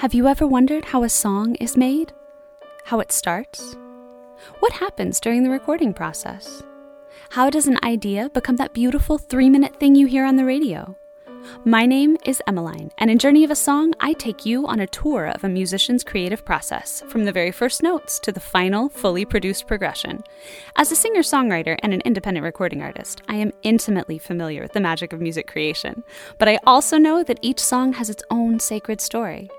Have you ever wondered how a song is made? How it starts? What happens during the recording process? How does an idea become that beautiful three minute thing you hear on the radio? My name is Emmeline, and in Journey of a Song, I take you on a tour of a musician's creative process, from the very first notes to the final, fully produced progression. As a singer songwriter and an independent recording artist, I am intimately familiar with the magic of music creation, but I also know that each song has its own sacred story.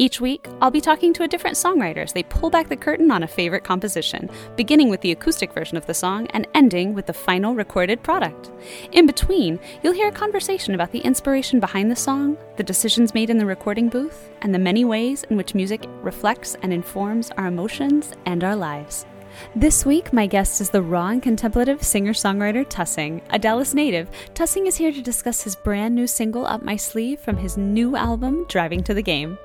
Each week, I'll be talking to a different songwriter as they pull back the curtain on a favorite composition, beginning with the acoustic version of the song and ending with the final recorded product. In between, you'll hear a conversation about the inspiration behind the song, the decisions made in the recording booth, and the many ways in which music reflects and informs our emotions and our lives. This week, my guest is the raw and contemplative singer songwriter Tusing. A Dallas native, Tusing is here to discuss his brand new single Up My Sleeve from his new album, Driving to the Game.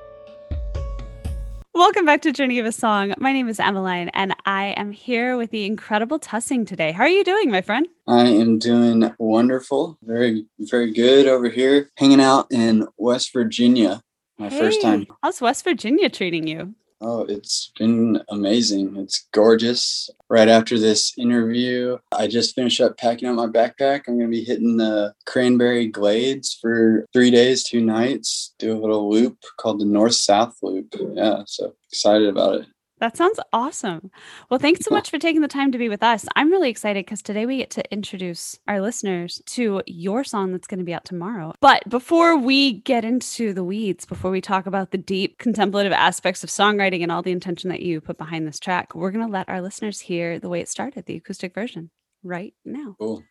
Welcome back to Journey of a Song. My name is Emmeline, and I am here with the incredible Tusing today. How are you doing, my friend? I am doing wonderful. Very, very good over here, hanging out in West Virginia. My Hey, first time. How's West Virginia treating you? Oh, it's been amazing. It's gorgeous. Right after this interview, I just finished up packing up my backpack. I'm going to be hitting the Cranberry Glades for three days, two nights, do a little loop called the North South Loop. Yeah, so excited about it. That sounds awesome. Well, thanks so much for taking the time to be with us. I'm really excited because today we get to introduce our listeners to your song that's going to be out tomorrow. But before we get into the weeds, before we talk about the deep contemplative aspects of songwriting and all the intention that you put behind this track, we're going to let our listeners hear the way it started, the acoustic version, right now. Cool.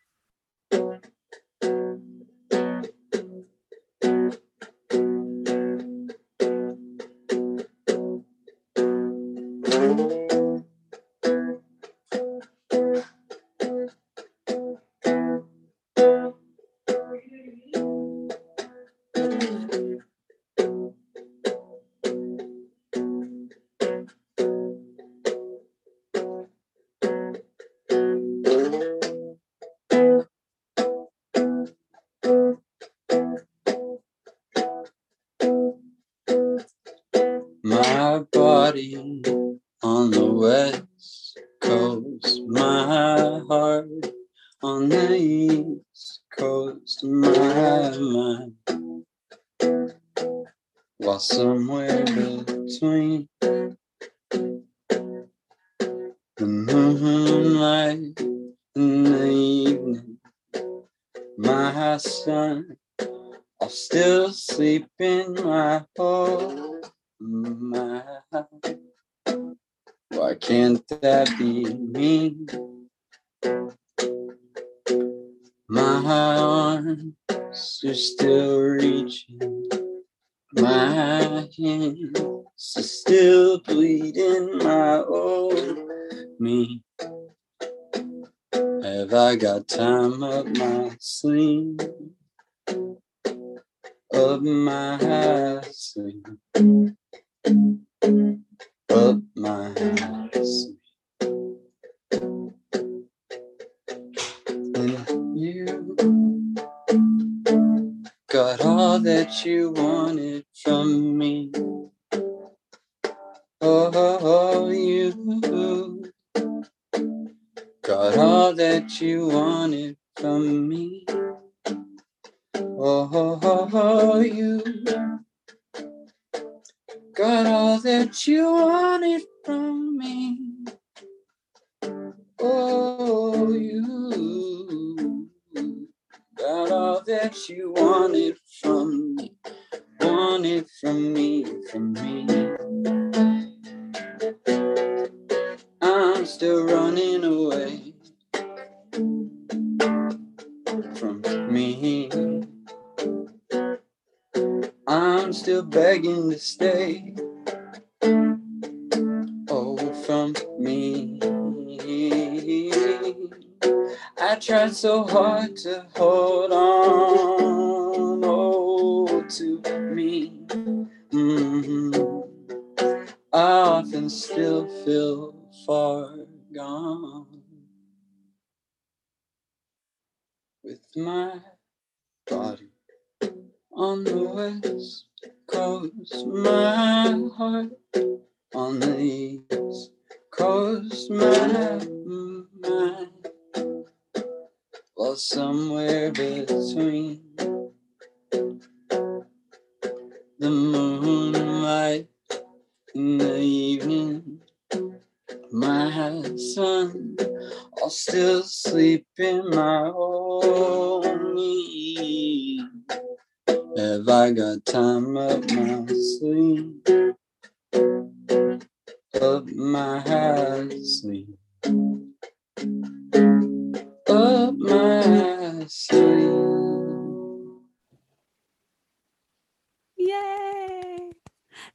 Hands are still bleeding. My old me, have I got time up my sleeve? Up my sleeve up my sleeve. Got all that you wanted from me. Oh, you got all that you wanted from me. Oh, you got all that you wanted from me. Oh, you got all that you wanted from me, wanted from me, from me. I'm still running away from me. I'm still begging to stay. Tried so hard to hold on. Oh, to me. Mhm. I often still feel far gone with my body on the west coast, my heart on the east coast, my mind. Somewhere between the moonlight in the evening. My son, I'll still sleep in my need. Have I got time up my sleeve? Up my sleeve. Up my sleeve. Yay!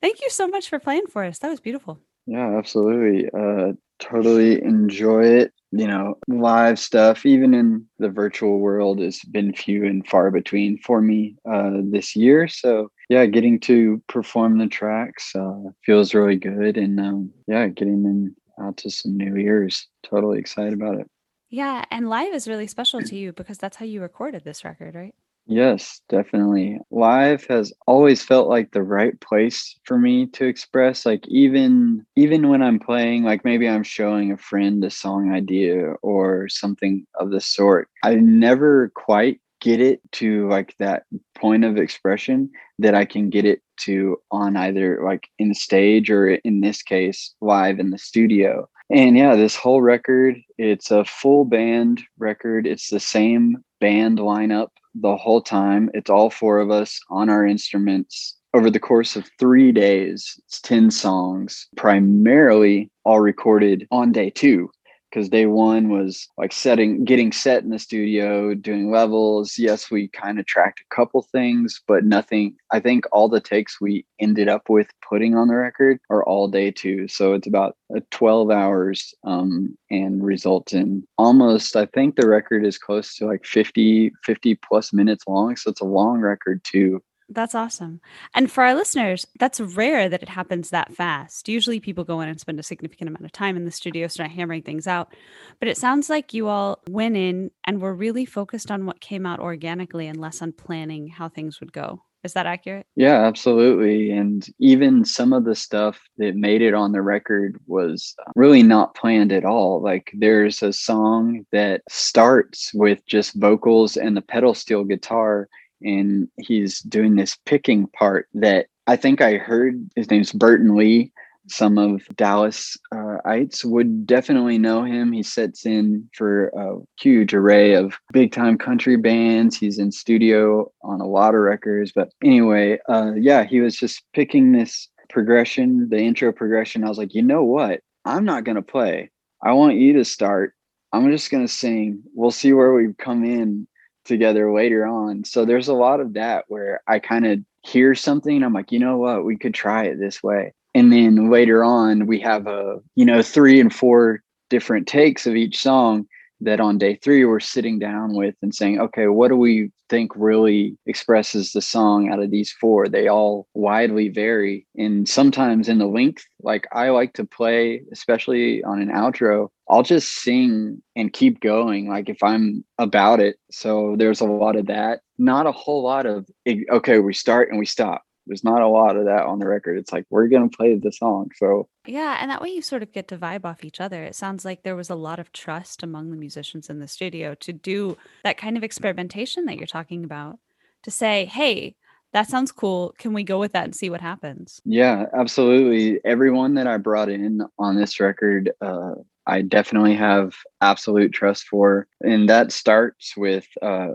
Thank you so much for playing for us. That was beautiful. Yeah, absolutely. Uh, totally enjoy it. You know, live stuff, even in the virtual world, has been few and far between for me uh, this year. So, yeah, getting to perform the tracks uh, feels really good. And um, yeah, getting them out to some new ears. Totally excited about it. Yeah. And live is really special to you because that's how you recorded this record, right? Yes, definitely. Live has always felt like the right place for me to express like even even when I'm playing like maybe I'm showing a friend a song idea or something of the sort. I never quite get it to like that point of expression that I can get it to on either like in stage or in this case live in the studio. And yeah, this whole record, it's a full band record. It's the same band lineup the whole time. It's all four of us on our instruments over the course of three days. It's 10 songs, primarily all recorded on day two because day one was like setting getting set in the studio doing levels. Yes we kind of tracked a couple things but nothing i think all the takes we ended up with putting on the record are all day two. So it's about uh, 12 hours um, and results in almost i think the record is close to like 50 50 plus minutes long. So it's a long record too that's awesome. And for our listeners, that's rare that it happens that fast. Usually people go in and spend a significant amount of time in the studio, start hammering things out. But it sounds like you all went in and were really focused on what came out organically and less on planning how things would go. Is that accurate? Yeah, absolutely. And even some of the stuff that made it on the record was uh, really not planned at all. Like there's a song that starts with just vocals and the pedal steel guitar and he's doing this picking part that I think I heard his name's Burton Lee. Some of Dallas uh, would definitely know him. He sets in for a huge array of big time country bands. He's in studio on a lot of records. But anyway, uh, yeah, he was just picking this progression, the intro progression. I was like, you know what? I'm not going to play. I want you to start. I'm just going to sing. We'll see where we come in together later on. So there's a lot of that where I kind of hear something I'm like, you know what, we could try it this way. And then later on, we have a, you know, three and four different takes of each song that on day three we're sitting down with and saying, okay, what do we think really expresses the song out of these four? They all widely vary. And sometimes in the length, like I like to play, especially on an outro, I'll just sing and keep going, like if I'm about it. So there's a lot of that. Not a whole lot of, okay, we start and we stop there's not a lot of that on the record. It's like we're gonna play the song. So yeah, and that way you sort of get to vibe off each other. It sounds like there was a lot of trust among the musicians in the studio to do that kind of experimentation that you're talking about. To say, hey, that sounds cool. Can we go with that and see what happens? Yeah, absolutely. Everyone that I brought in on this record, uh, I definitely have absolute trust for. And that starts with uh,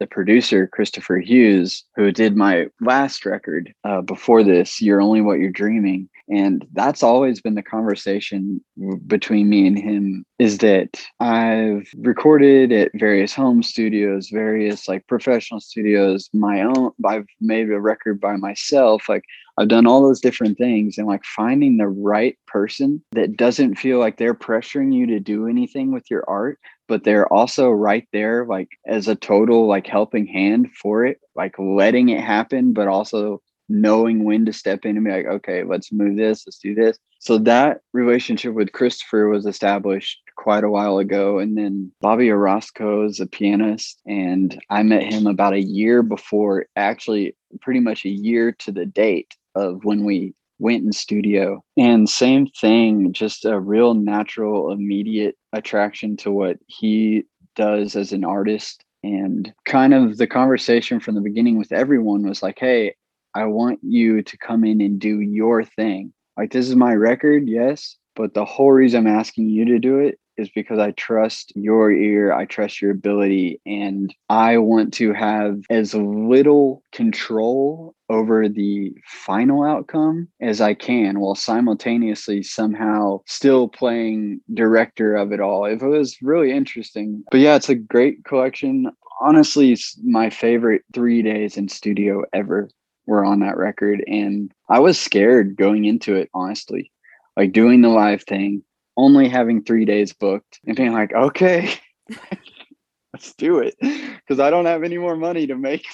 the producer christopher hughes who did my last record uh, before this you're only what you're dreaming. And that's always been the conversation between me and him is that i've recorded at various home studios various like professional studios my own i've made a record by myself like I've done all those different things and like finding the right person that doesn't feel like they're pressuring you to do anything with your art, but they're also right there, like as a total like helping hand for it, like letting it happen, but also knowing when to step in and be like, okay, let's move this, let's do this. So that relationship with Christopher was established quite a while ago. And then Bobby Orozco is a pianist, and I met him about a year before actually pretty much a year to the date of when we went in studio. And same thing, just a real natural, immediate attraction to what he does as an artist. And kind of the conversation from the beginning with everyone was like, hey, I want you to come in and do your thing. Like, this is my record, yes. But the whole reason I'm asking you to do it is because I trust your ear, I trust your ability, and I want to have as little control over the final outcome as I can while simultaneously somehow still playing director of it all. It was really interesting. But yeah, it's a great collection. Honestly, it's my favorite three days in studio ever were on that record. And I was scared going into it, honestly. Like doing the live thing, only having three days booked and being like, okay, let's do it. Because I don't have any more money to make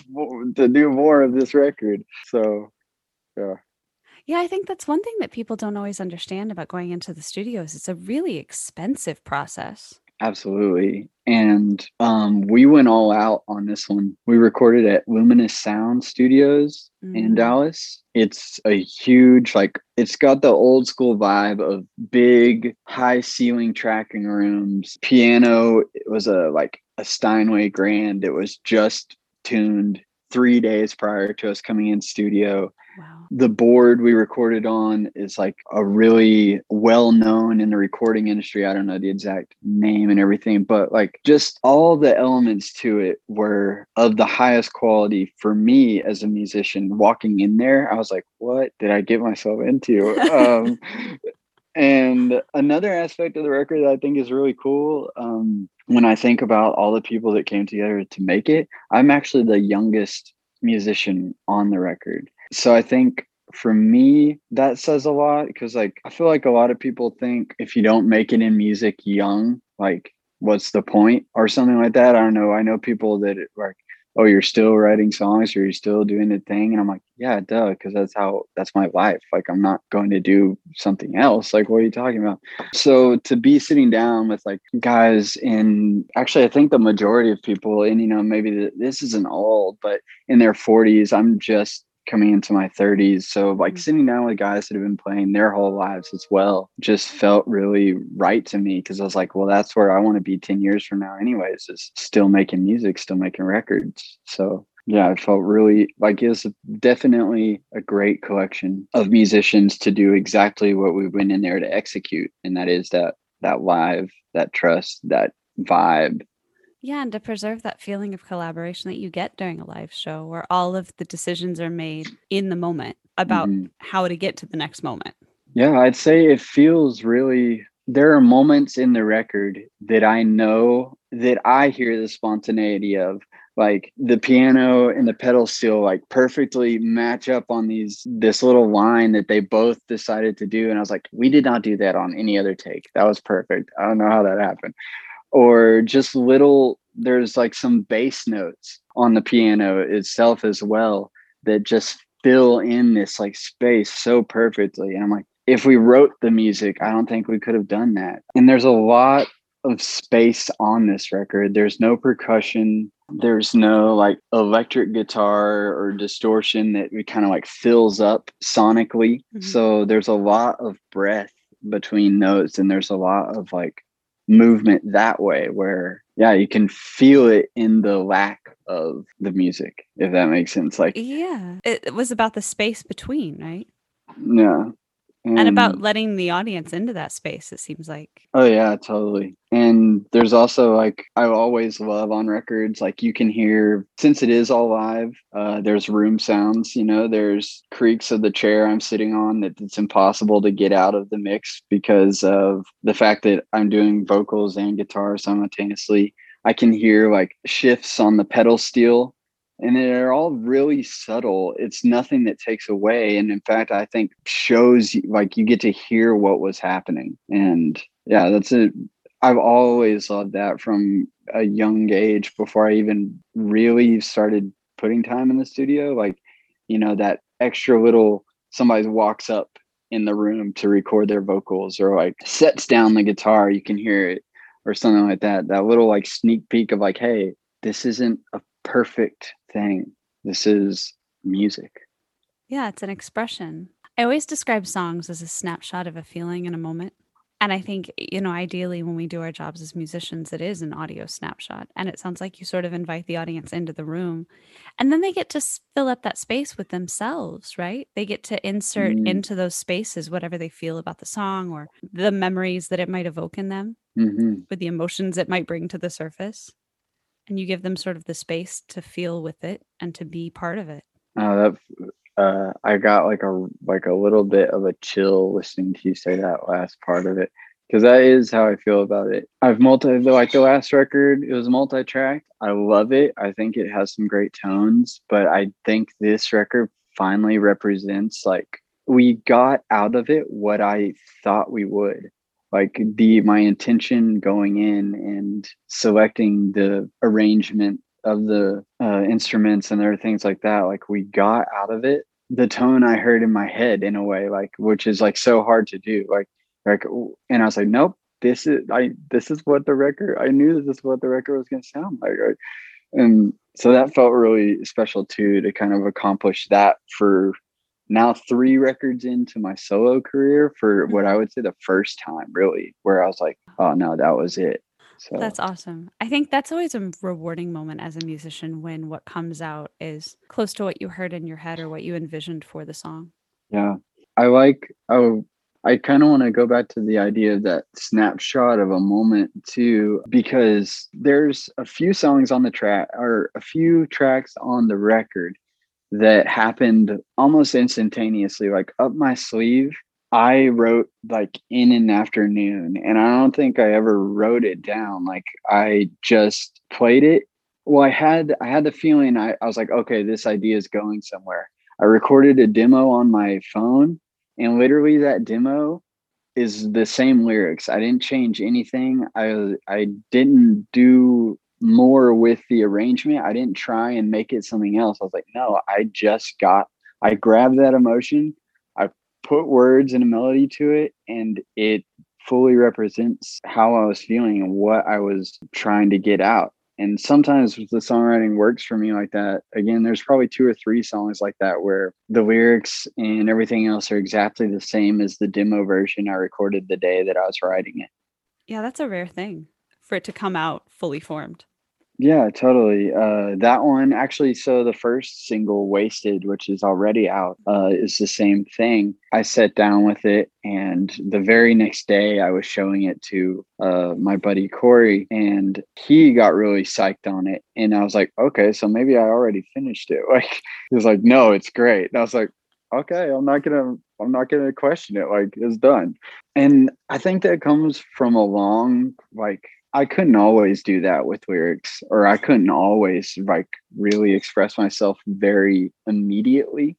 to do more of this record. So, yeah. Yeah, I think that's one thing that people don't always understand about going into the studios. It's a really expensive process. Absolutely. And um, we went all out on this one. We recorded at Luminous Sound Studios mm. in Dallas. It's a huge, like, it's got the old school vibe of big, high ceiling tracking rooms. Piano it was a like a Steinway Grand. It was just tuned three days prior to us coming in studio. Wow. The board we recorded on is like a really well known in the recording industry. I don't know the exact name and everything, but like just all the elements to it were of the highest quality for me as a musician. Walking in there, I was like, what did I get myself into? um, and another aspect of the record that I think is really cool, um, when I think about all the people that came together to make it, I'm actually the youngest musician on the record so I think for me that says a lot because like I feel like a lot of people think if you don't make it in music young, like what's the point or something like that. I don't know. I know people that like, oh, you're still writing songs or you're still doing the thing. And I'm like, yeah, duh, because that's how that's my life. Like I'm not going to do something else. Like, what are you talking about? So to be sitting down with like guys in actually I think the majority of people, and you know, maybe this isn't old, but in their 40s, I'm just coming into my 30s. So, like, mm-hmm. sitting down with guys that have been playing their whole lives as well just felt really right to me because I was like, well, that's where I want to be 10 years from now, anyways, is still making music, still making records. So, yeah, I felt really like it's definitely a great collection of musicians to do exactly what we went in there to execute. And that is that, that live, that trust, that vibe yeah, and to preserve that feeling of collaboration that you get during a live show where all of the decisions are made in the moment about mm-hmm. how to get to the next moment. Yeah, I'd say it feels really there are moments in the record that I know that I hear the spontaneity of like the piano and the pedal steel like perfectly match up on these this little line that they both decided to do and I was like we did not do that on any other take. That was perfect. I don't know how that happened or just little there's like some bass notes on the piano itself as well that just fill in this like space so perfectly. And i'm like if we wrote the music i don't think we could have done that. And there's a lot of space on this record. There's no percussion. There's no like electric guitar or distortion that kind of like fills up sonically. Mm-hmm. so there's a lot of breath between notes and there's a lot of like movement that way where yeah you can feel it in the lack of the music if that makes sense. Like yeah. It was about the space between right? Yeah and, and, about letting the audience into that space it seems like. Oh yeah totally. And there's also like i always love on records like you can hear since it is all live uh, there's room sounds you know there's creaks of the chair i'm sitting on that it's impossible to get out of the mix because of the fact that i'm doing vocals and guitar simultaneously. I can hear like shifts on the pedal steel and they're all really subtle. It's nothing that takes away and in fact i think shows like you get to hear what was happening and yeah that's it i've always loved that from a young age before i even really started putting time in the studio like you know that extra little somebody walks up in the room to record their vocals or like sets down the guitar you can hear it or something like that that little like sneak peek of like hey this isn't a perfect thing. This is music. Yeah, it's an expression. I always describe songs as a snapshot of a feeling in a moment. And I think, you know, ideally when we do our jobs as musicians, it is an audio snapshot. And it sounds like you sort of invite the audience into the room. And then they get to fill up that space with themselves, right? They get to insert mm. into those spaces whatever they feel about the song or the memories that it might evoke in them mm-hmm. with the emotions it might bring to the surface. And you give them sort of the space to feel with it and to be part of it. Oh, that uh, I got like a like a little bit of a chill listening to you say that last part of it because that is how I feel about it. I've multi like the last record, it was multi-track. I love it. I think it has some great tones, but I think this record finally represents like we got out of it what I thought we would. Like the my intention going in and selecting the arrangement of the uh, instruments and other things like that like we got out of it the tone i heard in my head in a way like which is like so hard to do like like and i was like nope this is i this is what the record i knew this is what the record was going to sound like right? and so that felt really special too to kind of accomplish that for now three records into my solo career for mm-hmm. what i would say the first time really where i was like oh no that was it so That's awesome. I think that's always a rewarding moment as a musician when what comes out is close to what you heard in your head or what you envisioned for the song. Yeah. I like oh I kind of want to go back to the idea of that snapshot of a moment too, because there's a few songs on the track or a few tracks on the record that happened almost instantaneously, like up my sleeve. I wrote like in an afternoon and I don't think I ever wrote it down. Like I just played it. Well, I had I had the feeling I, I was like, okay, this idea is going somewhere. I recorded a demo on my phone and literally that demo is the same lyrics. I didn't change anything. I I didn't do more with the arrangement. I didn't try and make it something else. I was like, no, I just got I grabbed that emotion I put words and a melody to it and it fully represents how I was feeling and what I was trying to get out. And sometimes the songwriting works for me like that. Again, there's probably two or three songs like that where the lyrics and everything else are exactly the same as the demo version I recorded the day that I was writing it. Yeah, that's a rare thing for it to come out fully formed. Yeah, totally. Uh, that one actually. So the first single, "Wasted," which is already out, uh, is the same thing. I sat down with it, and the very next day, I was showing it to uh, my buddy Corey, and he got really psyched on it. And I was like, "Okay, so maybe I already finished it." Like he was like, "No, it's great." And I was like, "Okay, I'm not gonna, I'm not gonna question it. Like it's done." And I think that comes from a long, like I couldn't always do that with lyrics, or I couldn't always like really express myself very immediately.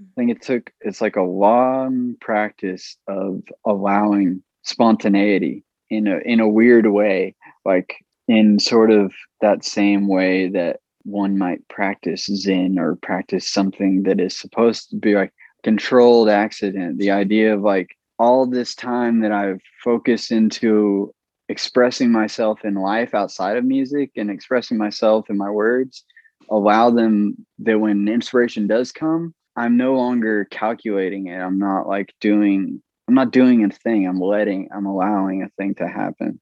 I think it took it's like a long practice of allowing spontaneity in a in a weird way, like in sort of that same way that one might practice Zen or practice something that is supposed to be like controlled accident. The idea of like all this time that I've focused into expressing myself in life outside of music and expressing myself in my words allow them that when inspiration does come i'm no longer calculating it. I'm not like doing i'm not doing a thing. I'm letting i'm allowing a thing to happen.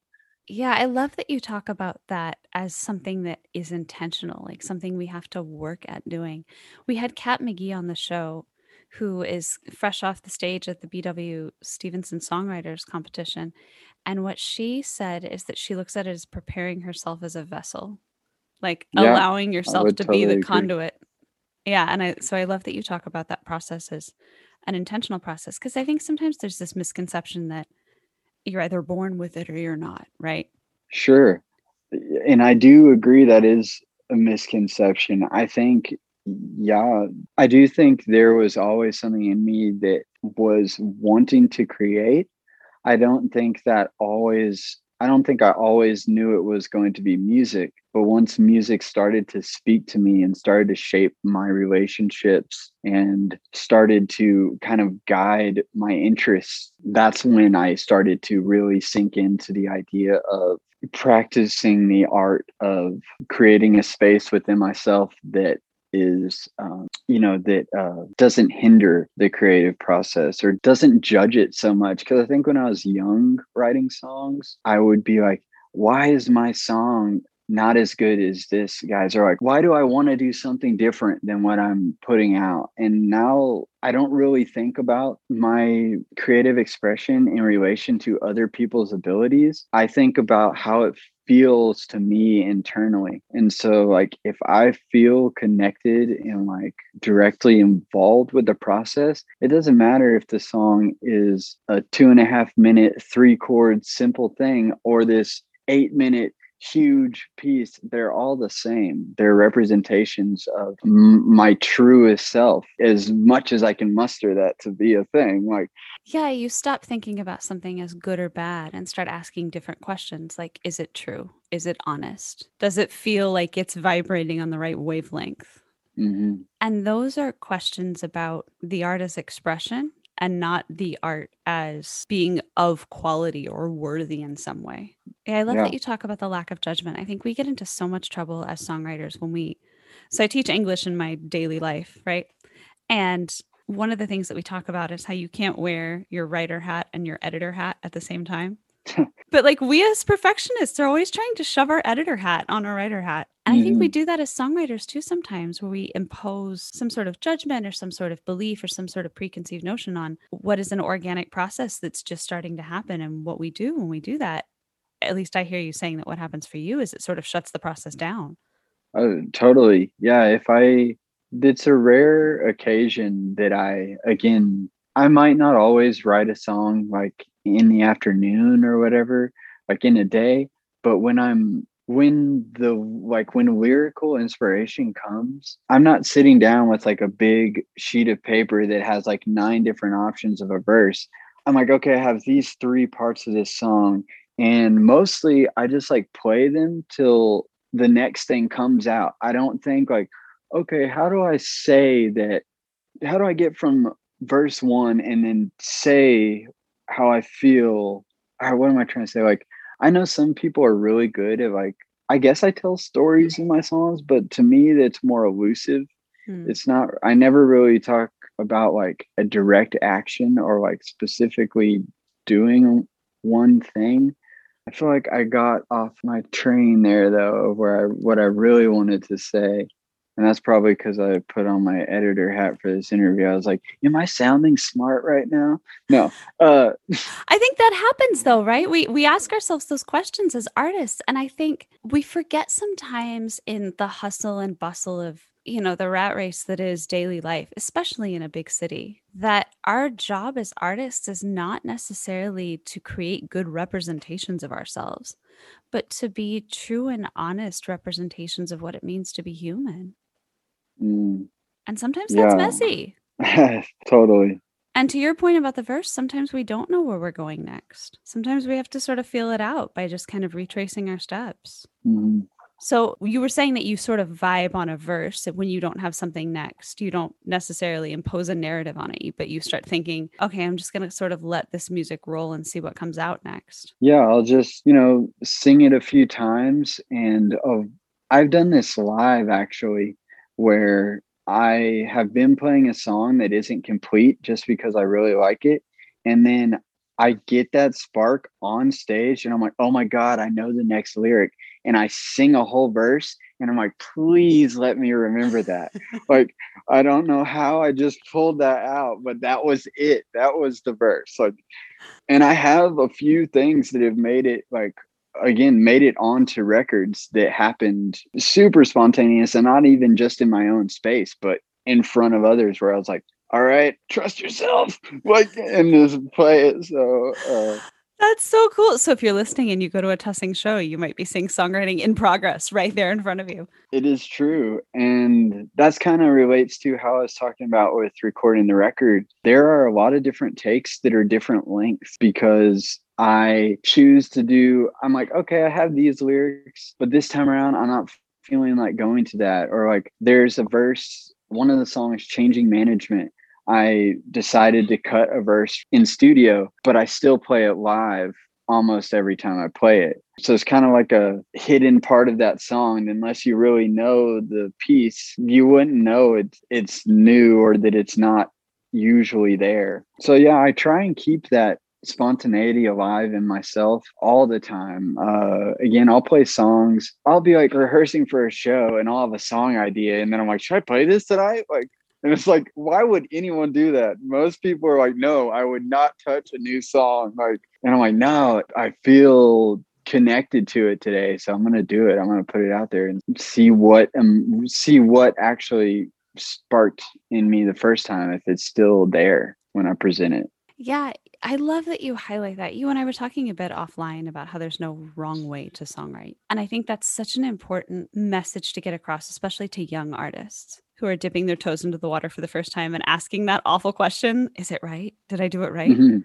Yeah i love that you talk about that as something that is intentional like something we have to work at doing. We had kat mcgee on the show who is fresh off the stage at the bw stevenson songwriters competition and what she said is that she looks at it as preparing herself as a vessel, like yeah, allowing yourself to totally be the agree. conduit. Yeah. And I, so I love that you talk about that process as an intentional process because I think sometimes there's this misconception that you're either born with it or you're not, right? Sure. And I do agree that is a misconception. I think, yeah, I do think there was always something in me that was wanting to create I don't think that always I don't think I always knew it was going to be music, but once music started to speak to me and started to shape my relationships and started to kind of guide my interests, that's when I started to really sink into the idea of practicing the art of creating a space within myself that is um, you know that uh, doesn't hinder the creative process or doesn't judge it so much. Because i think when i was young writing songs i would be like why is my song not as good as this guys? Are like why do i want to do something different than what i'm putting out? And now i don't really think about my creative expression in relation to other people's abilities. I think about how it feels to me internally. And so like if i feel connected and like directly involved with the process it doesn't matter if the song is a two and a half minute three chord simple thing or this eight minute huge piece they're all the same. They're representations of m- my truest self as much as i can muster that to be a thing like yeah you stop thinking about something as good or bad and start asking different questions like is it true? Is it honest? Does it feel like it's vibrating on the right wavelength? Mm-hmm. and those are questions about the artist's expression and not the art as being of quality or worthy in some way. Yeah, I love Yeah. that you talk about the lack of judgment. I think we get into so much trouble as songwriters when we so I teach English in my daily life, right? And one of the things that we talk about is how you can't wear your writer hat and your editor hat at the same time. but like we as perfectionists are always trying to shove our editor hat on our writer hat. And I think we mm. do that as songwriters too sometimes where we impose some sort of judgment or some sort of belief or some sort of preconceived notion on what is an organic process that's just starting to happen and what we do when we do that. At least I hear you saying that what happens for you is it sort of shuts the process down. Oh, totally. Yeah. If I, it's a rare occasion that I, again, I might not always write a song like in the afternoon or whatever, like in a day, but when I'm, when the, like when lyrical inspiration comes, I'm not sitting down with like a big sheet of paper that has like nine different options of a verse. I'm like, okay, I have these three parts of this song. And mostly I just like play them till the next thing comes out. I don't think like, okay, how do I say that? How do I get from verse one and then say how I feel? Or what am I trying to say? Like, I know some people are really good at like, I guess I tell stories in my songs, but to me, that's more elusive. Hmm. It's not, I never really talk about like a direct action or like specifically doing one thing. I feel like I got off my train there though, of where I what I really wanted to say. And that's probably because I put on my editor hat for this interview. I was like, am I sounding smart right now? No. Uh I think that happens though, right? We we ask ourselves those questions as artists and I think we forget sometimes in the hustle and bustle of, you know, the rat race that is daily life, especially in a big city, that our job as artists is not necessarily to create good representations of ourselves, but to be true and honest representations of what it means to be human. Mm, And sometimes that's Yeah. messy. totally. And to your point about the verse, sometimes we don't know where we're going next. Sometimes we have to sort of feel it out by just kind of retracing our steps. Mhm. So you were saying that you sort of vibe on a verse and when you don't have something next. You don't necessarily impose a narrative on it, but you start thinking, okay, I'm just going to sort of let this music roll and see what comes out next. Yeah, I'll just, you know, sing it a few times. And oh, I've done this live actually, where I have been playing a song that isn't complete just because I really like it. And then I get that spark on stage and I'm like, oh my God, I know the next lyric. And I sing a whole verse and I'm like, please let me remember that. like, I don't know how I just pulled that out, but that was it. That was the verse. Like, and I have a few things that have made it like again made it onto records that happened super spontaneous and not even just in my own space, but in front of others where I was like, all right, trust yourself, like and just play it. So uh, That's so cool. So if you're listening and you go to a Tusing show, you might be seeing songwriting in progress right there in front of you. It is true. And that's kind of relates to how I was talking about with recording the record. There are a lot of different takes that are different lengths because I choose to do, I'm like, okay, I have these lyrics, but this time around, I'm not feeling like going to that. Or like, there's a verse, one of the songs, Changing Management. I decided to cut a verse in studio, but I still play it live almost every time I play it. So it's kind of like a hidden part of that song. Unless you really know the piece, you wouldn't know it's it's new or that it's not usually there. So yeah, I try and keep that spontaneity alive in myself all the time. Uh, again, I'll play songs. I'll be like rehearsing for a show and I'll have a song idea. And then I'm like, should I play this tonight? Like, and it's like, why would anyone do that? Most people are like, no, I would not touch a new song. Like, and I'm like, no, I feel connected to it today. So I'm going to do it. I'm going to put it out there and see what, um, see what actually sparked in me the first time, if it's still there when I present it. Yeah, I love that you highlight that. You and I were talking a bit offline about how there's no wrong way to songwrite. And I think that's such an important message to get across, especially to young artists who are dipping their toes into the water for the first time and asking that awful question Is it right? Did I do it right? Mm-hmm.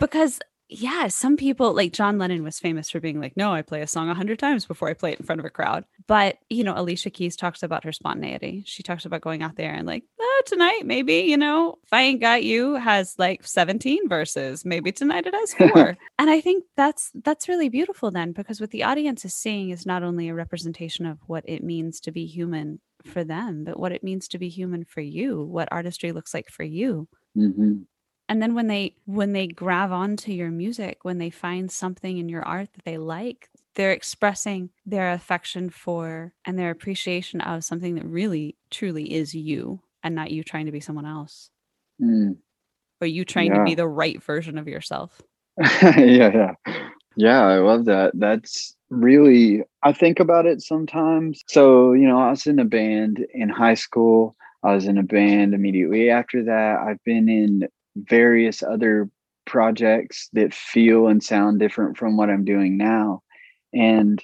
Because yeah, some people like John Lennon was famous for being like, no, I play a song a hundred times before I play it in front of a crowd. But you know, Alicia Keys talks about her spontaneity. She talks about going out there and like, oh, tonight maybe you know, if I ain't got you has like seventeen verses. Maybe tonight it has four. and I think that's that's really beautiful then because what the audience is seeing is not only a representation of what it means to be human for them, but what it means to be human for you. What artistry looks like for you. Mm-hmm and then when they when they grab onto your music when they find something in your art that they like they're expressing their affection for and their appreciation of something that really truly is you and not you trying to be someone else mm. or you trying yeah. to be the right version of yourself yeah yeah yeah i love that that's really i think about it sometimes so you know i was in a band in high school I was in a band immediately after that. I've been in various other projects that feel and sound different from what I'm doing now. And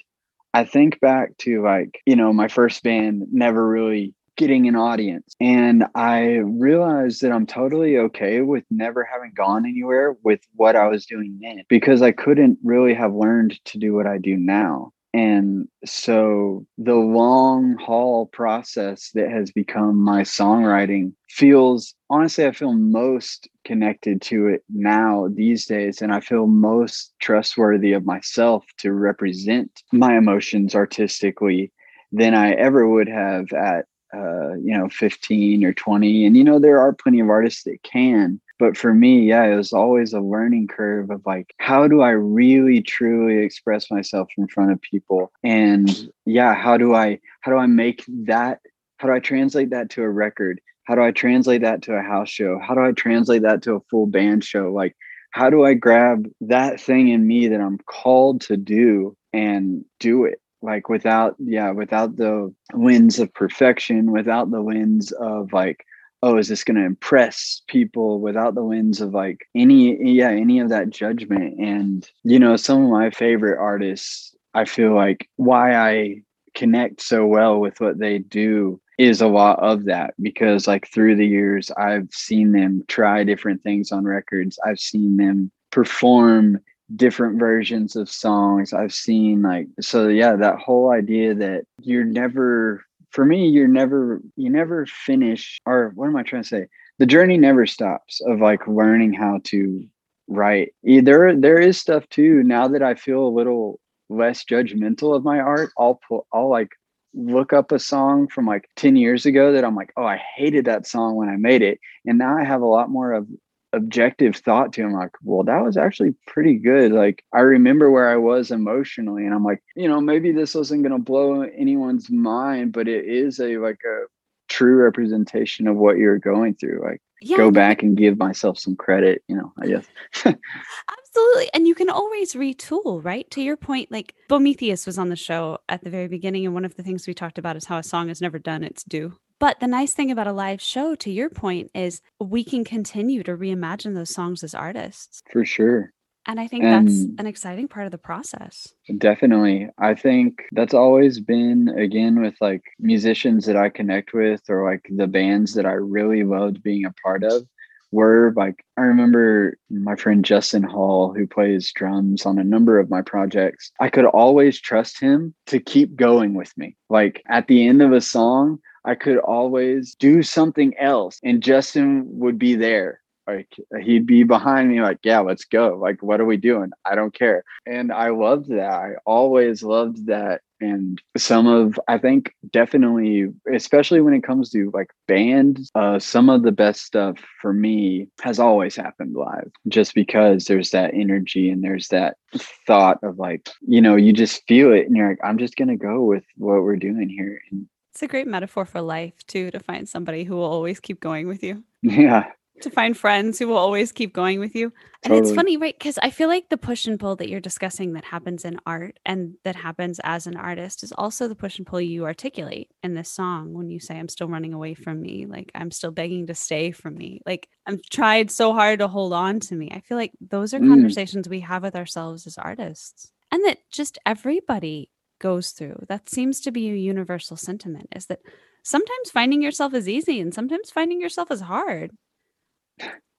I think back to like, you know, my first band never really getting an audience. And I realized that I'm totally okay with never having gone anywhere with what I was doing then because I couldn't really have learned to do what I do now. And so the long haul process that has become my songwriting feels honestly, I feel most connected to it now these days. And I feel most trustworthy of myself to represent my emotions artistically than I ever would have at, uh, you know, 15 or 20. And, you know, there are plenty of artists that can, but for me yeah it was always a learning curve of like how do i really truly express myself in front of people? And yeah how do i how do i make that how do i translate that to a record? How do i translate that to a house show? How do i translate that to a full band show? Like how do i grab that thing in me that i'm called to do and do it? Like without yeah without the winds of perfection without the winds of like oh is this going to impress people without the winds of like any yeah any of that judgment? And you know some of my favorite artists i feel like why i connect so well with what they do is a lot of that because like through the years i've seen them try different things on records. I've seen them perform different versions of songs. I've seen like so yeah that whole idea that you're never for me you're never you never finish or what am i trying to say? The journey never stops of like learning how to write. There there is stuff too now that i feel a little less judgmental of my art i'll pull i'll like look up a song from like 10 years ago that i'm like oh i hated that song when i made it and now i have a lot more of objective thought to him like well that was actually pretty good. Like i remember where i was emotionally and i'm like you know maybe this wasn't going to blow anyone's mind but it is a like a true representation of what you're going through. Like yeah, go back and give myself some credit you know i guess. Absolutely and you can always retool right? To your point like bometheus was on the show at the very beginning and one of the things we talked about is how a song is never done it's due but the nice thing about a live show, to your point, is we can continue to reimagine those songs as artists. For sure. And I think and that's an exciting part of the process. Definitely. I think that's always been, again, with like musicians that I connect with or like the bands that I really loved being a part of were like, I remember my friend Justin Hall, who plays drums on a number of my projects. I could always trust him to keep going with me. Like at the end of a song, I could always do something else and Justin would be there. Like he'd be behind me, like, yeah, let's go. Like, what are we doing? I don't care. And I loved that. I always loved that. And some of, I think, definitely, especially when it comes to like bands, uh, some of the best stuff for me has always happened live, just because there's that energy and there's that thought of like, you know, you just feel it, and you're like, I'm just gonna go with what we're doing here. And it's a great metaphor for life too, to find somebody who will always keep going with you. Yeah, to find friends who will always keep going with you. And it's funny, right? Because I feel like the push and pull that you're discussing that happens in art and that happens as an artist is also the push and pull you articulate in this song when you say, I'm still running away from me. Like, I'm still begging to stay from me. Like, I've tried so hard to hold on to me. I feel like those are mm. conversations we have with ourselves as artists and that just everybody goes through. That seems to be a universal sentiment is that sometimes finding yourself is easy and sometimes finding yourself is hard.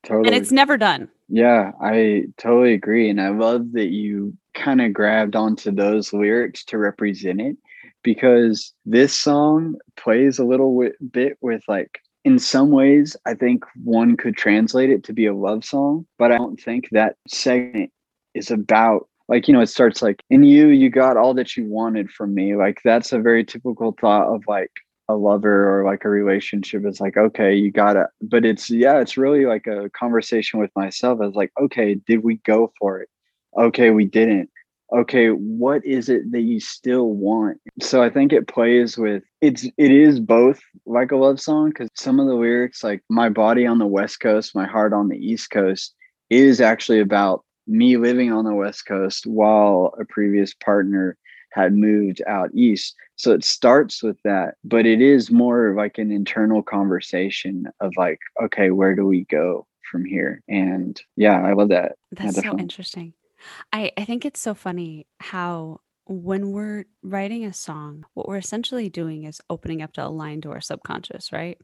Totally. And it's never done. Yeah, I totally agree. And I love that you kind of grabbed onto those lyrics to represent it because this song plays a little w- bit with like, in some ways, I think one could translate it to be a love song, but I don't think that segment is about like you know it starts like in you you got all that you wanted from me. Like that's a very typical thought of like a lover or like a relationship is like okay you gotta but it's yeah it's really like a conversation with myself i was like okay did we go for it? Okay we didn't. Okay what is it that you still want? So i think it plays with it's it is both like a love song because some of the lyrics like my body on the west coast my heart on the east coast is actually about me living on the west coast while a previous partner had moved out east. So it starts with that, but it is more of like an internal conversation of like, okay, where do we go from here? And yeah, I love that. That's so interesting. I, I think it's so funny how when we're writing a song, what we're essentially doing is opening up to a line to our subconscious, right?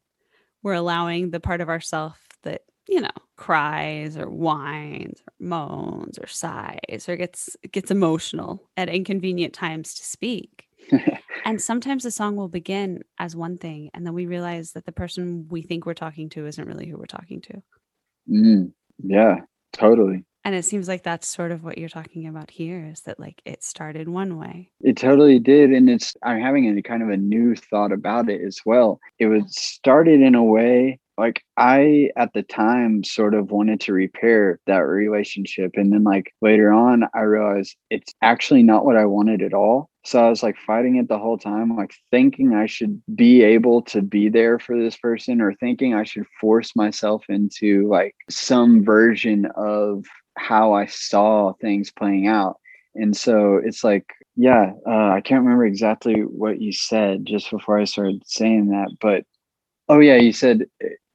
We're allowing the part of ourself that you know, cries or whines or moans or sighs or gets gets emotional at inconvenient times to speak. and sometimes the song will begin as one thing and then we realize that the person we think we're talking to isn't really who we're talking to. Mm, yeah, totally. And it seems like that's sort of what you're talking about here is that like it started one way. It totally did. And it's, I'm having a kind of a new thought about it as well. It was started in a way like I at the time sort of wanted to repair that relationship. And then like later on, I realized it's actually not what I wanted at all. So I was like fighting it the whole time, like thinking I should be able to be there for this person or thinking I should force myself into like some version of how I saw things playing out. And so it's like, yeah, uh, I can't remember exactly what you said just before I started saying that, but oh yeah, you said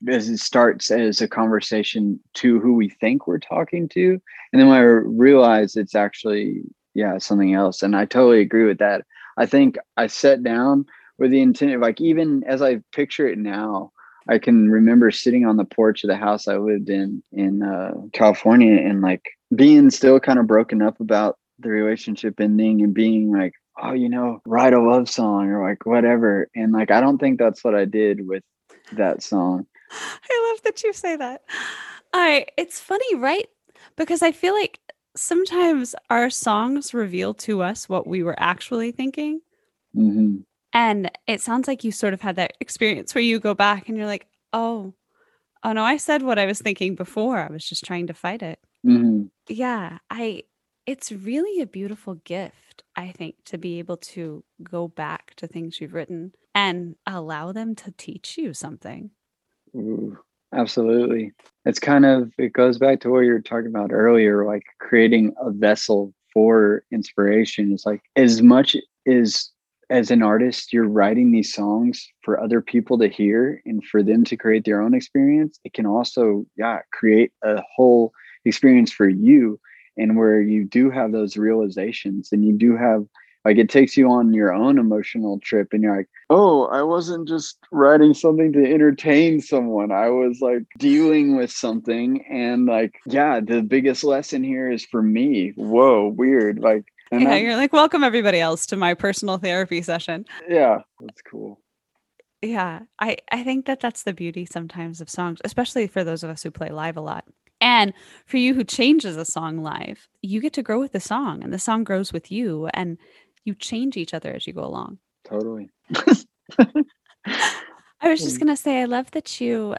as it starts as a conversation to who we think we're talking to and then when i realize it's actually yeah something else and i totally agree with that. I think i sat down with the intent of like even as i picture it now i can remember sitting on the porch of the house i lived in in uh, california and like being still kind of broken up about the relationship ending and being like oh you know write a love song or like whatever and like i don't think that's what i did with that song I love that you say that. I it's funny, right? Because I feel like sometimes our songs reveal to us what we were actually thinking. Mm-hmm. And it sounds like you sort of had that experience where you go back and you're like, oh, oh no, I said what I was thinking before. I was just trying to fight it. Mm-hmm. Yeah, I it's really a beautiful gift, I think, to be able to go back to things you've written and allow them to teach you something. Ooh, absolutely. It's kind of it goes back to what you were talking about earlier, like creating a vessel for inspiration. It's like as much as as an artist, you're writing these songs for other people to hear and for them to create their own experience. It can also, yeah, create a whole experience for you and where you do have those realizations and you do have like it takes you on your own emotional trip and you're like oh i wasn't just writing something to entertain someone. I was like dealing with something. And like yeah the biggest lesson here is for me whoa weird like yeah, you're like welcome everybody else to my personal therapy session. Yeah that's cool. Yeah, I I think that that's the beauty sometimes of songs, especially for those of us who play live a lot. And for you who changes a song live, you get to grow with the song and the song grows with you. And you change each other as you go along. Totally. I was just going to say I love that you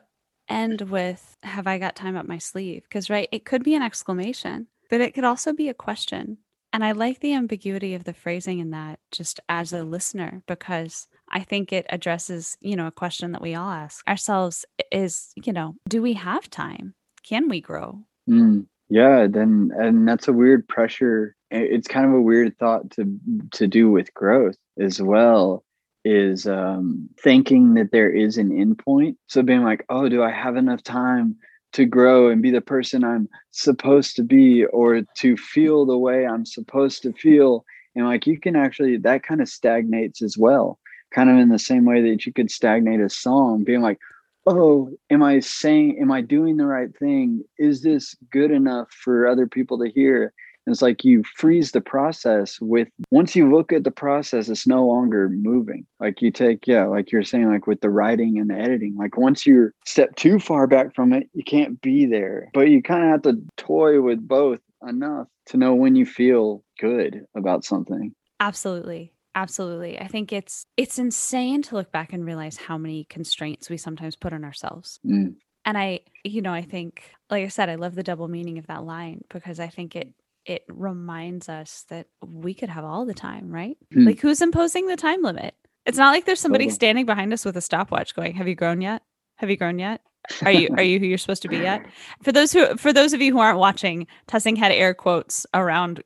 end with have I got time up my sleeve because right, it could be an exclamation, but it could also be a question. And I like the ambiguity of the phrasing in that just as a listener because I think it addresses, you know, a question that we all ask ourselves is, you know, do we have time? Can we grow? Mm, yeah, then and that's a weird pressure. It's kind of a weird thought to to do with growth as well is um thinking that there is an endpoint. So being like, oh, do I have enough time to grow and be the person I'm supposed to be or to feel the way I'm supposed to feel? And like you can actually that kind of stagnates as well. Kind of in the same way that you could stagnate a song, being like, oh, am I saying, am I doing the right thing? Is this good enough for other people to hear? And it's like you freeze the process with once you look at the process, it's no longer moving. Like you take, yeah, like you're saying, like with the writing and the editing, like once you're step too far back from it, you can't be there. But you kind of have to toy with both enough to know when you feel good about something. Absolutely. Absolutely. I think it's it's insane to look back and realize how many constraints we sometimes put on ourselves. Mm. And I, you know, I think like I said, I love the double meaning of that line because I think it it reminds us that we could have all the time, right? Mm. Like who's imposing the time limit? It's not like there's somebody Totally. standing behind us with a stopwatch going, "Have you grown yet? Have you grown yet? Are you are you who you're supposed to be yet?" For those who for those of you who aren't watching, Tusing had air quotes around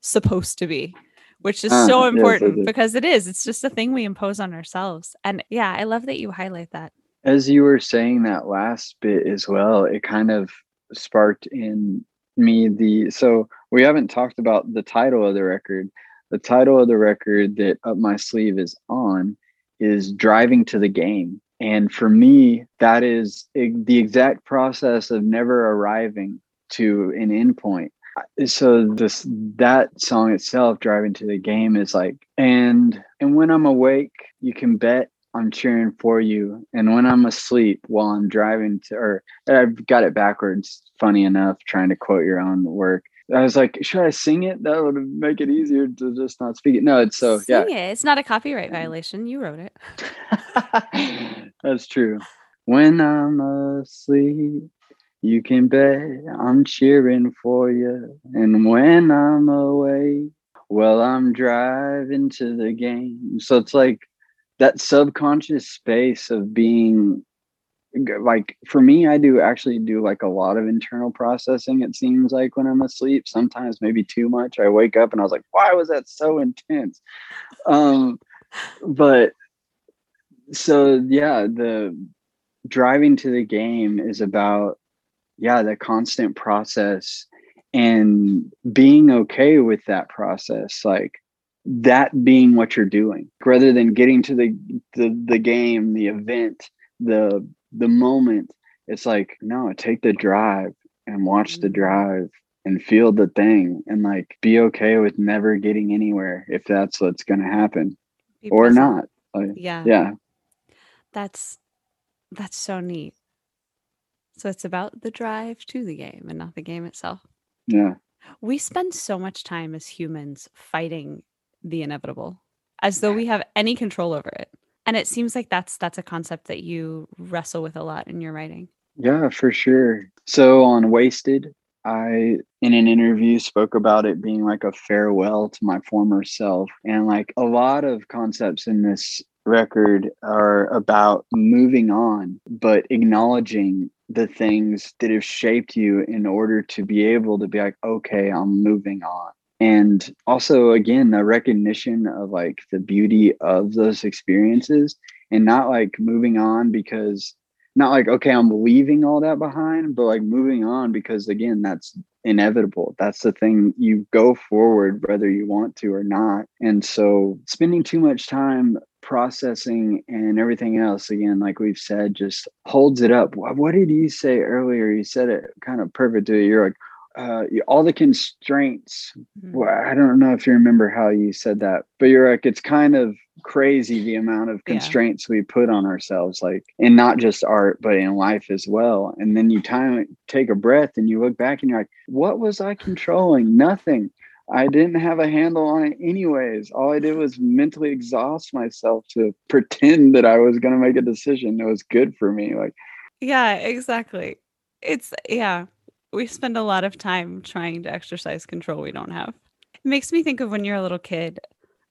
supposed to be, which is Ah, so yes, important because it is. It's just a thing we impose on ourselves. And yeah, I love that you highlight that. As you were saying that last bit as well, it kind of sparked in me the so we haven't talked about the title of the record. The title of the record that Up My Sleeve is on is Driving to the Game. And for me, that is the exact process of never arriving to an endpoint. So this that song itself, Driving to the Game, is like, and and when I'm awake, you can bet I'm cheering for you. And when I'm asleep while I'm driving to, or I've got it backwards, funny enough, trying to quote your own work. I was like, should I sing it? That would make it easier to just not speak it. No, it's so, Sing it. It's not a copyright violation. You wrote it. That's true. When I'm asleep, you can bet I'm cheering for you. And when I'm away, well, I'm driving to the game. So it's like, that subconscious space of being like for me i do actually do like a lot of internal processing it seems like when i'm asleep sometimes maybe too much i wake up and i was like why was that so intense um but so yeah the driving to the game is about yeah the constant process and being okay with that process like that being what you're doing rather than getting to the the, the game the event the the moment it's like no take the drive and watch the Mhm. drive and feel the thing and like be okay with never getting anywhere if that's what's going to happen Be or present. not like, Yeah. yeah That's that's so neat. So it's about the drive to the game and not the game itself. yeah We spend so much time as humans fighting the inevitable as though we have any control over it. And it seems like that's that's a concept that you wrestle with a lot in your writing. Yeah, for sure. So on Wasted, I in an interview spoke about it being like a farewell to my former self. And like a lot of concepts in this record are about moving on, but acknowledging the things that have shaped you in order to be able to be like, okay, I'm moving on. And also, again, the recognition of like the beauty of those experiences and not like moving on because not like okay i'm leaving all that behind but like moving on because again that's inevitable that's the thing you go forward whether you want to or not and so spending too much time processing and everything else again like we've said just holds it up what, what did you say earlier you said it kind of perfect to you're like uh, all the constraints. Mhm. Well, I don't know if you remember how you said that, but you're like, it's kind of crazy the amount of Yeah. constraints we put on ourselves, like, and not just art, but in life as well. And then you time take a breath and you look back and you're like, what was I controlling? Nothing. I didn't have a handle on it anyways. All I did was mentally exhaust myself to pretend that I was going to make a decision that was good for me. Like, Yeah, exactly. It's yeah. We spend a lot of time trying to exercise control we don't have. It makes me think of when you're a little kid.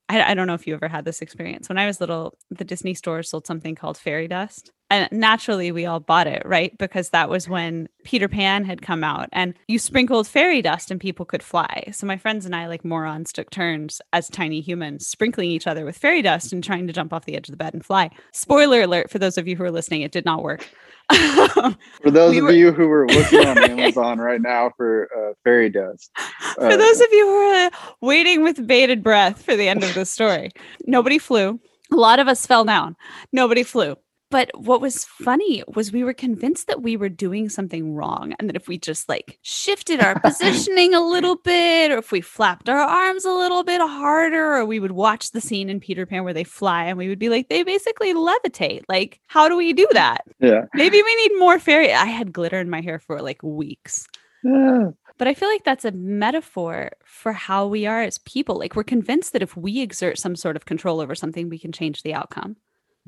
I, I don't know if you ever had this experience. When I was little, the Disney store sold something called fairy dust. And naturally, we all bought it, right? Because that was when Peter Pan had come out and you sprinkled fairy dust and people could fly. So my friends and I, like morons, took turns as tiny humans sprinkling each other with fairy dust and trying to jump off the edge of the bed and fly. Spoiler alert for those of you who are listening, it did not work. For those We of were- you who are looking on Amazon right now for uh, fairy dust, For uh, those of you who are waiting with bated breath for the end of the story, nobody flew. A lot of us fell down. Nobody flew. But what was funny was we were convinced that we were doing something wrong and that if we just like shifted our positioning a little bit or if we flapped our arms a little bit harder or we would watch the scene in Peter Pan where they fly and we would be like they basically levitate. Like how do we do that? yeah, Maybe we need more fairy I had glitter in my hair for like weeks. Yeah. But I feel like that's a metaphor for how we are as people. Like we're convinced that if we exert some sort of control over something, we can change the outcome.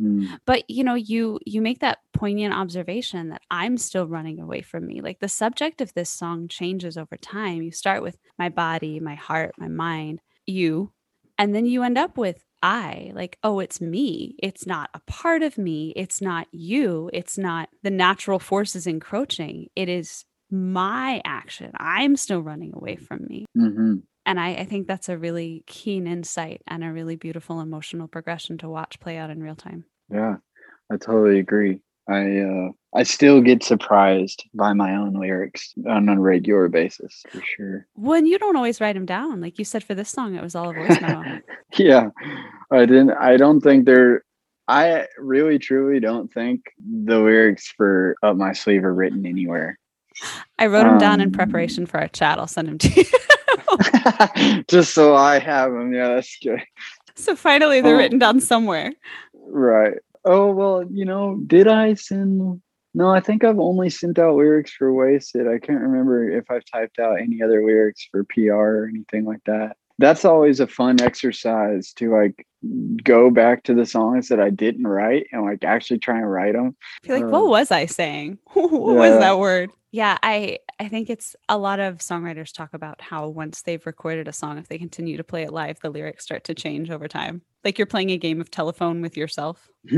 Mm, But you know, you you make that poignant observation that I'm still running away from me. Like the subject of this song changes over time. You start with my body, my heart, my mind, you, and then you end up with I. Like, oh, it's me. It's not a part of me. It's not you. It's not the natural forces encroaching. It is my action. I'm still running away from me. mhm. And I, I think that's a really keen insight and a really beautiful emotional progression to watch play out in real time. Yeah, I totally agree. I uh, I still get surprised by my own lyrics on a regular basis for sure. When you don't always write them down, like you said for this song, it was all a voice memo. yeah, I didn't. I don't think they're. I really truly don't think the lyrics for "Up My Sleeve" are written anywhere. I wrote them down in Um, preparation for our chat. I'll send them to you. Just so I have them. Yeah, that's good. so finally, they're Oh. written down somewhere. Right. Oh well, you know, did I send? No, I think I've only sent out lyrics for Wasted. I can't remember if I've typed out any other lyrics for PR or anything like that. That's always a fun exercise to like go back to the songs that I didn't write and like actually try and write them. I feel like, Uh, what was I saying? what was that word? Yeah, I I think it's a lot of songwriters talk about how once they've recorded a song, if they continue to play it live, the lyrics start to change over time. Like you're playing a game of telephone with yourself.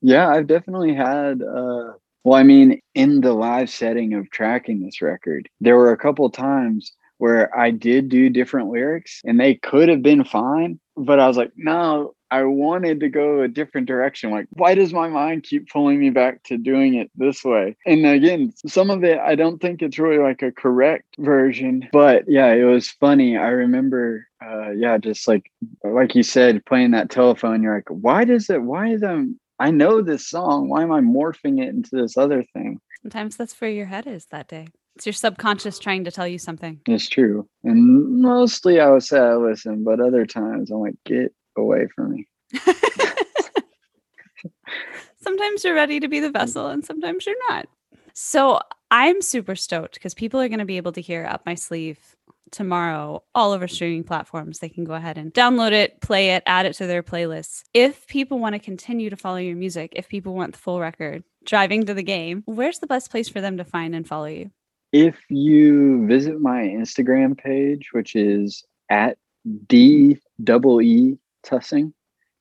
yeah, I've definitely had uh well, I mean, in the live setting of tracking this record, there were a couple times where I did do different lyrics and they could have been fine, but I was like, no, I wanted to go a different direction. Like, why does my mind keep pulling me back to doing it this way? And again, some of it, I don't think it's really like a correct version, but yeah, it was funny. I remember, uh, yeah, just like, like you said, playing that telephone, you're like, why does it, why is it, I know this song. Why am I morphing it into this other thing? Sometimes that's where your head is that day. It's your subconscious trying to tell you something. It's true. And mostly I would say I listen, but other times I'm like, get away from me. sometimes you're ready to be the vessel and sometimes you're not. So I'm super stoked because people are going to be able to hear Up My Sleeve tomorrow all over streaming platforms. They can go ahead and download it, play it, add it to their playlists. If people want to continue to follow your music, if people want the full record, driving to the game, where's the best place for them to find and follow you? If you visit my Instagram page, which is at D double E Tusing,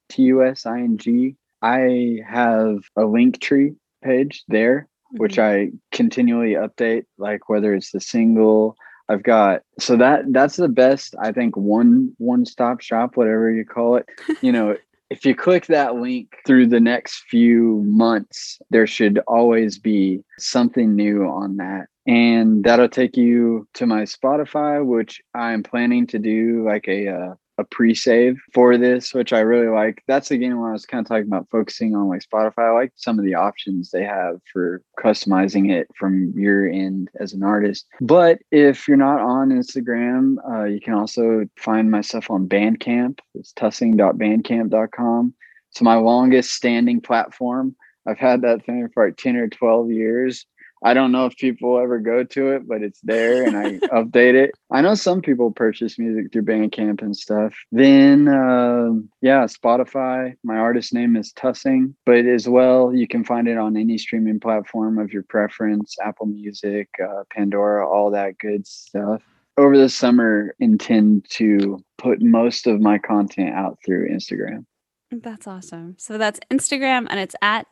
T U S I N G, I have a link tree page there, which Mhm. I continually update, like whether it's the single. I've got so that that's the best I think one one stop shop, whatever you call it. You know, if you click that link through the next few months, there should always be something new on that. And that'll take you to my Spotify, which I'm planning to do like a uh, a pre-save for this, which I really like. That's again when I was kind of talking about focusing on like Spotify. I like some of the options they have for customizing it from your end as an artist. But if you're not on Instagram, uh, you can also find my stuff on Bandcamp. It's tusing.bandcamp.com. It's my longest standing platform. I've had that thing for like 10 or 12 years. I don't know if people ever go to it, but it's there and I update it. I know some people purchase music through Bandcamp and stuff. Then, uh, yeah, Spotify. My artist name is Tusing, but as well, you can find it on any streaming platform of your preference Apple Music, uh, Pandora, all that good stuff. Over the summer, intend to put most of my content out through Instagram. That's awesome. So that's Instagram and it's at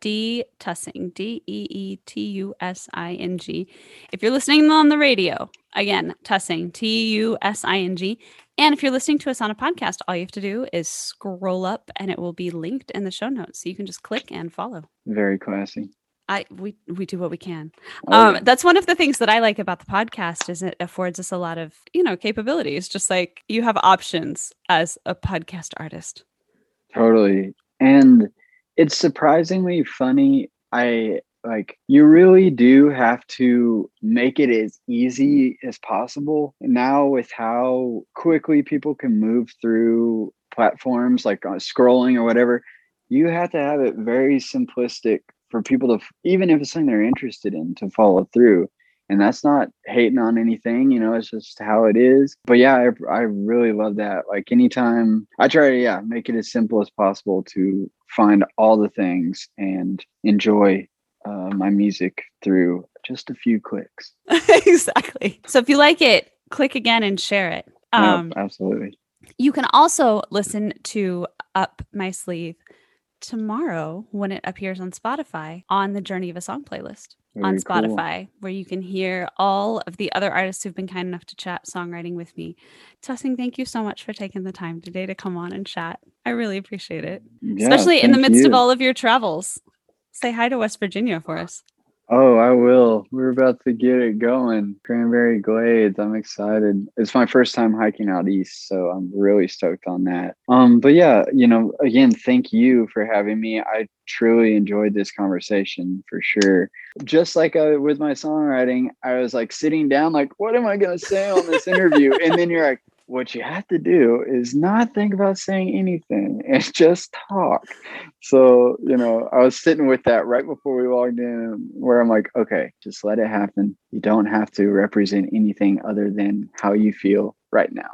D Tusing, D E E T U S I N G. If you're listening on the radio, again, Tusing, T U S I N G. And if you're listening to us on a podcast, all you have to do is scroll up and it will be linked in the show notes. So you can just click and follow. Very classy. I we we do what we can. Oh, um, yeah. that's one of the things that I like about the podcast is it affords us a lot of you know capabilities. Just like you have options as a podcast artist. Totally. And it's surprisingly funny. I like you really do have to make it as easy as possible now with how quickly people can move through platforms like on scrolling or whatever you have to have it very simplistic for people to even if it's something they're interested in to follow through and that's not hating on anything you know it's just how it is but yeah i, I really love that like anytime i try to yeah make it as simple as possible to find all the things and enjoy uh, my music through just a few clicks exactly. So if you like it, click again and share it. Um, absolutely You can also listen to Up My Sleeve tomorrow when it appears on Spotify on the Journey of a Song playlist on Very cool. Spotify, where you can hear all of the other artists who've been kind enough to chat songwriting with me. Tusing, thank you so much for taking the time today to come on and chat. I really appreciate it, Yeah, especially in the midst of all of your travels. Say hi to West Virginia for us. Oh, I will. We're about to get it going. Cranberry Glades. I'm excited. It's my first time hiking out east, so I'm really stoked on that. Um, but yeah, you know, again, thank you for having me. I truly enjoyed this conversation for sure. Just like uh, with my songwriting, I was like sitting down, like, what am I gonna say on this interview? and then you're like, what you have to do is not think about saying anything and just talk. So, you know, I was sitting with that right before we walked in where I'm like, okay, just let it happen. You don't have to represent anything other than how you feel right now.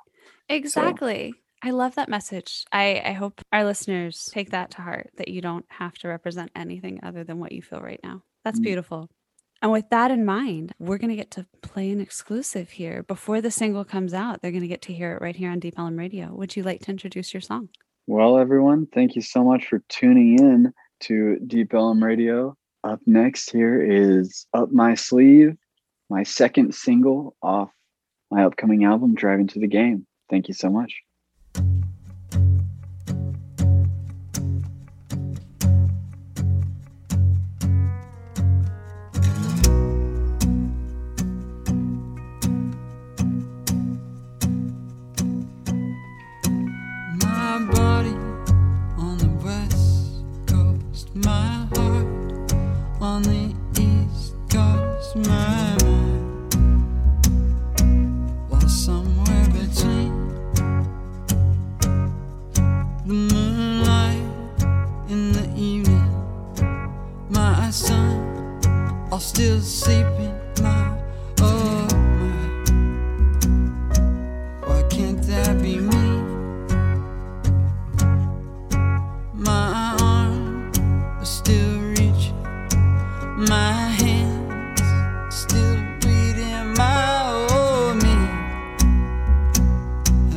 Exactly. I love that message. I, I hope our listeners take that to heart that you don't have to represent anything other than what you feel right now. That's Mm. beautiful. And with that in mind, we're going to get to play an exclusive here. Before the single comes out, they're going to get to hear it right here on Deep Ellum Radio. Would you like to introduce your song? Well, everyone, thank you so much for tuning in to Deep Ellum Radio. Up next here is Up My Sleeve, my second single off my upcoming album, Driving to the Game. Thank you so much. Still sleeping, my oh my. Why can't that be me? My arm is still reaching, my hands still beating my old me.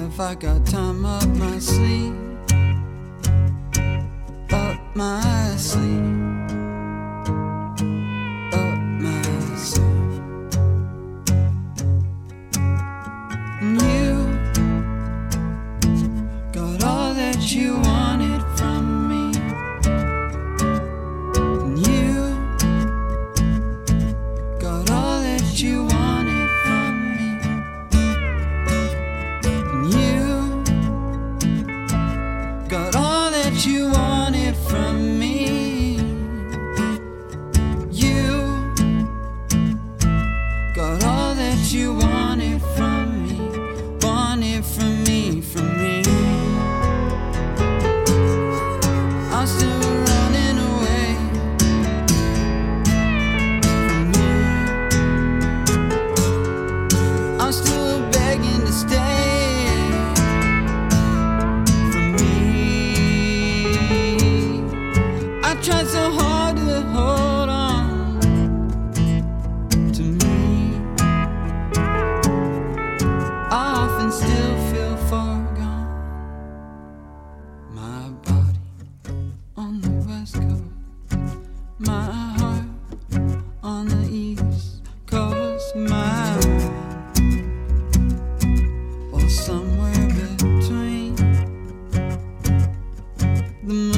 Have I got time up my sleeve? Up my sleeve. The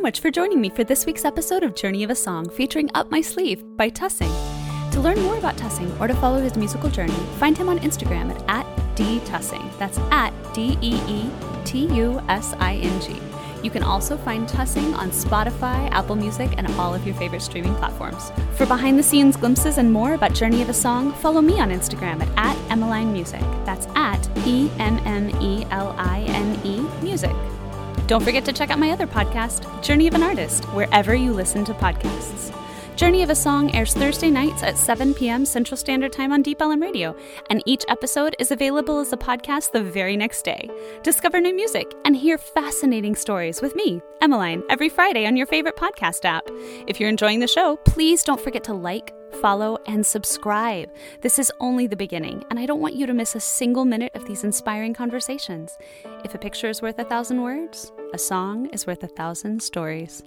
much for joining me for this week's episode of Journey of a Song featuring Up My Sleeve by Tusing. To learn more about Tusing or to follow his musical journey, find him on Instagram at, at dtusing. That's at D E E T U S I N G. You can also find Tusing on Spotify, Apple Music, and all of your favorite streaming platforms. For behind the scenes glimpses and more about Journey of a Song, follow me on Instagram at, at Emmeline Music. That's at E M M E L I N E Music. Don't forget to check out my other podcast, Journey of an Artist, wherever you listen to podcasts. Journey of a Song airs Thursday nights at 7 p.m. Central Standard Time on Deep Ellum Radio, and each episode is available as a podcast the very next day. Discover new music and hear fascinating stories with me, Emmeline, every Friday on your favorite podcast app. If you're enjoying the show, please don't forget to like, follow, and subscribe. This is only the beginning, and I don't want you to miss a single minute of these inspiring conversations. If a picture is worth a thousand words, a song is worth a thousand stories.